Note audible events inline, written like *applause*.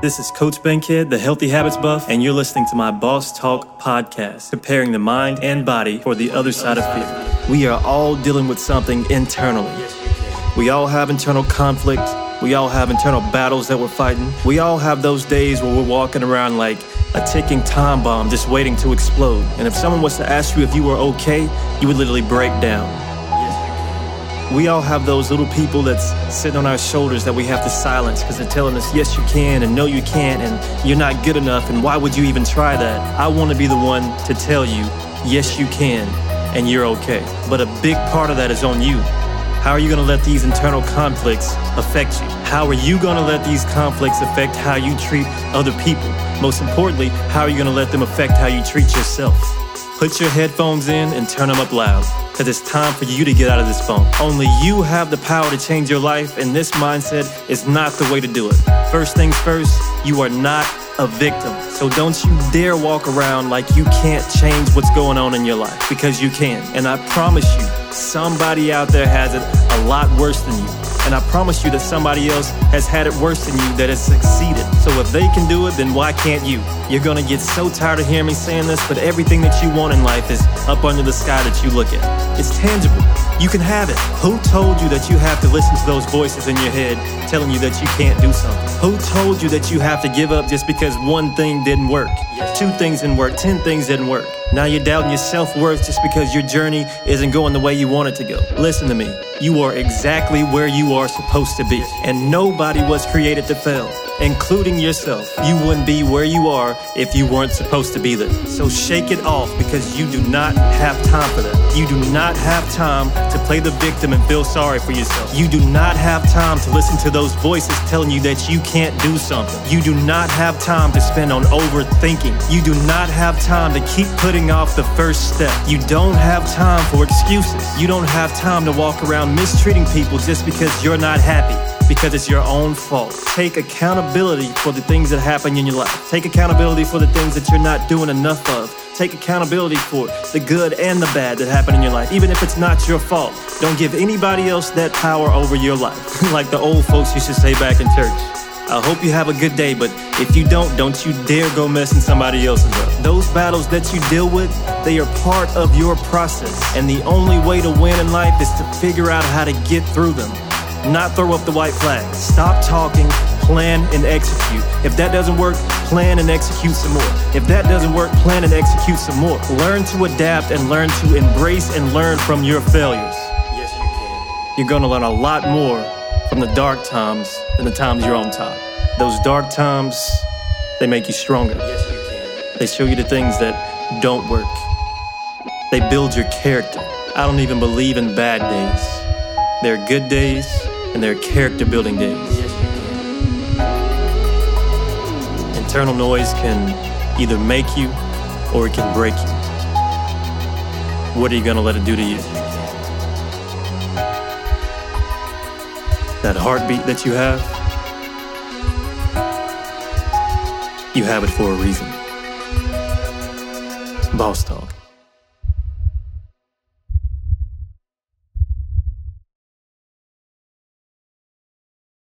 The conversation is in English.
This is Coach Bankhead, the Healthy Habits Buff, and you're listening to my Boss Talk podcast, preparing the mind and body for the other side of fear. We are all dealing with something internally. We all have internal conflict. We all have internal battles that we're fighting. We all have those days where we're walking around like a ticking time bomb just waiting to explode. And if someone was to ask you if you were okay, you would literally break down. We all have those little people that's sitting on our shoulders that we have to silence because they're telling us, yes, you can, and no, you can't, and you're not good enough, and why would you even try that? I want to be the one to tell you, yes, you can, and you're okay. But a big part of that is on you. How are you going to let these internal conflicts affect you? How are you going to let these conflicts affect how you treat other people? Most importantly, how are you going to let them affect how you treat yourself? Put your headphones in and turn them up loud, because it's time for you to get out of this funk. Only you have the power to change your life, and this mindset is not the way to do it. First things first, you are not a victim. So don't you dare walk around like you can't change what's going on in your life, because you can. And I promise you, somebody out there has it a lot worse than you. And I promise you that somebody else has had it worse than you that has succeeded. So if they can do it, then why can't you? You're gonna get so tired of hearing me saying this, but everything that you want in life is up under the sky that you look at. It's tangible. You can have it. Who told you that you have to listen to those voices in your head telling you that you can't do something? Who told you that you have to give up just because one thing didn't work? Two things didn't work, ten things didn't work. Now you're doubting your self worth just because your journey isn't going the way you want it to go. Listen to me. You are exactly where you are supposed to be, and nobody was created to fail, including yourself. You wouldn't be where you are if you weren't supposed to be there. So shake it off because you do not have time for that. You do not have time to play the victim and feel sorry for yourself. You do not have time to listen to those voices telling you that you can't do something. You do not have time to spend on overthinking. You do not have time to keep putting off the first step. You don't have time for excuses. You don't have time to walk around mistreating people just because you're not happy because it's your own fault. Take accountability for the things that happen in your life. Take accountability for the things that you're not doing enough of. Take accountability for the good and the bad that happen in your life, even if it's not your fault. Don't give anybody else that power over your life, *laughs* like the old folks used to say back in church. I hope you have a good day, but if you don't, don't you dare go messing somebody else's up. Those battles that you deal with, they are part of your process. And the only way to win in life is to figure out how to get through them, not throw up the white flag. Stop talking, plan, and execute. If that doesn't work, plan and execute some more. If that doesn't work, plan and execute some more. Learn to adapt and learn to embrace and learn from your failures. Yes, you can. You're gonna learn a lot more from the dark times than the times you're on top. Those dark times, they make you stronger. Yes, you can. They show you the things that don't work. They build your character. I don't even believe in bad days. There are good days and there are character building days. Yes, you can. Internal noise can either make you or it can break you. What are you gonna let it do to you? That heartbeat that you have, you have it for a reason. Boss Talk.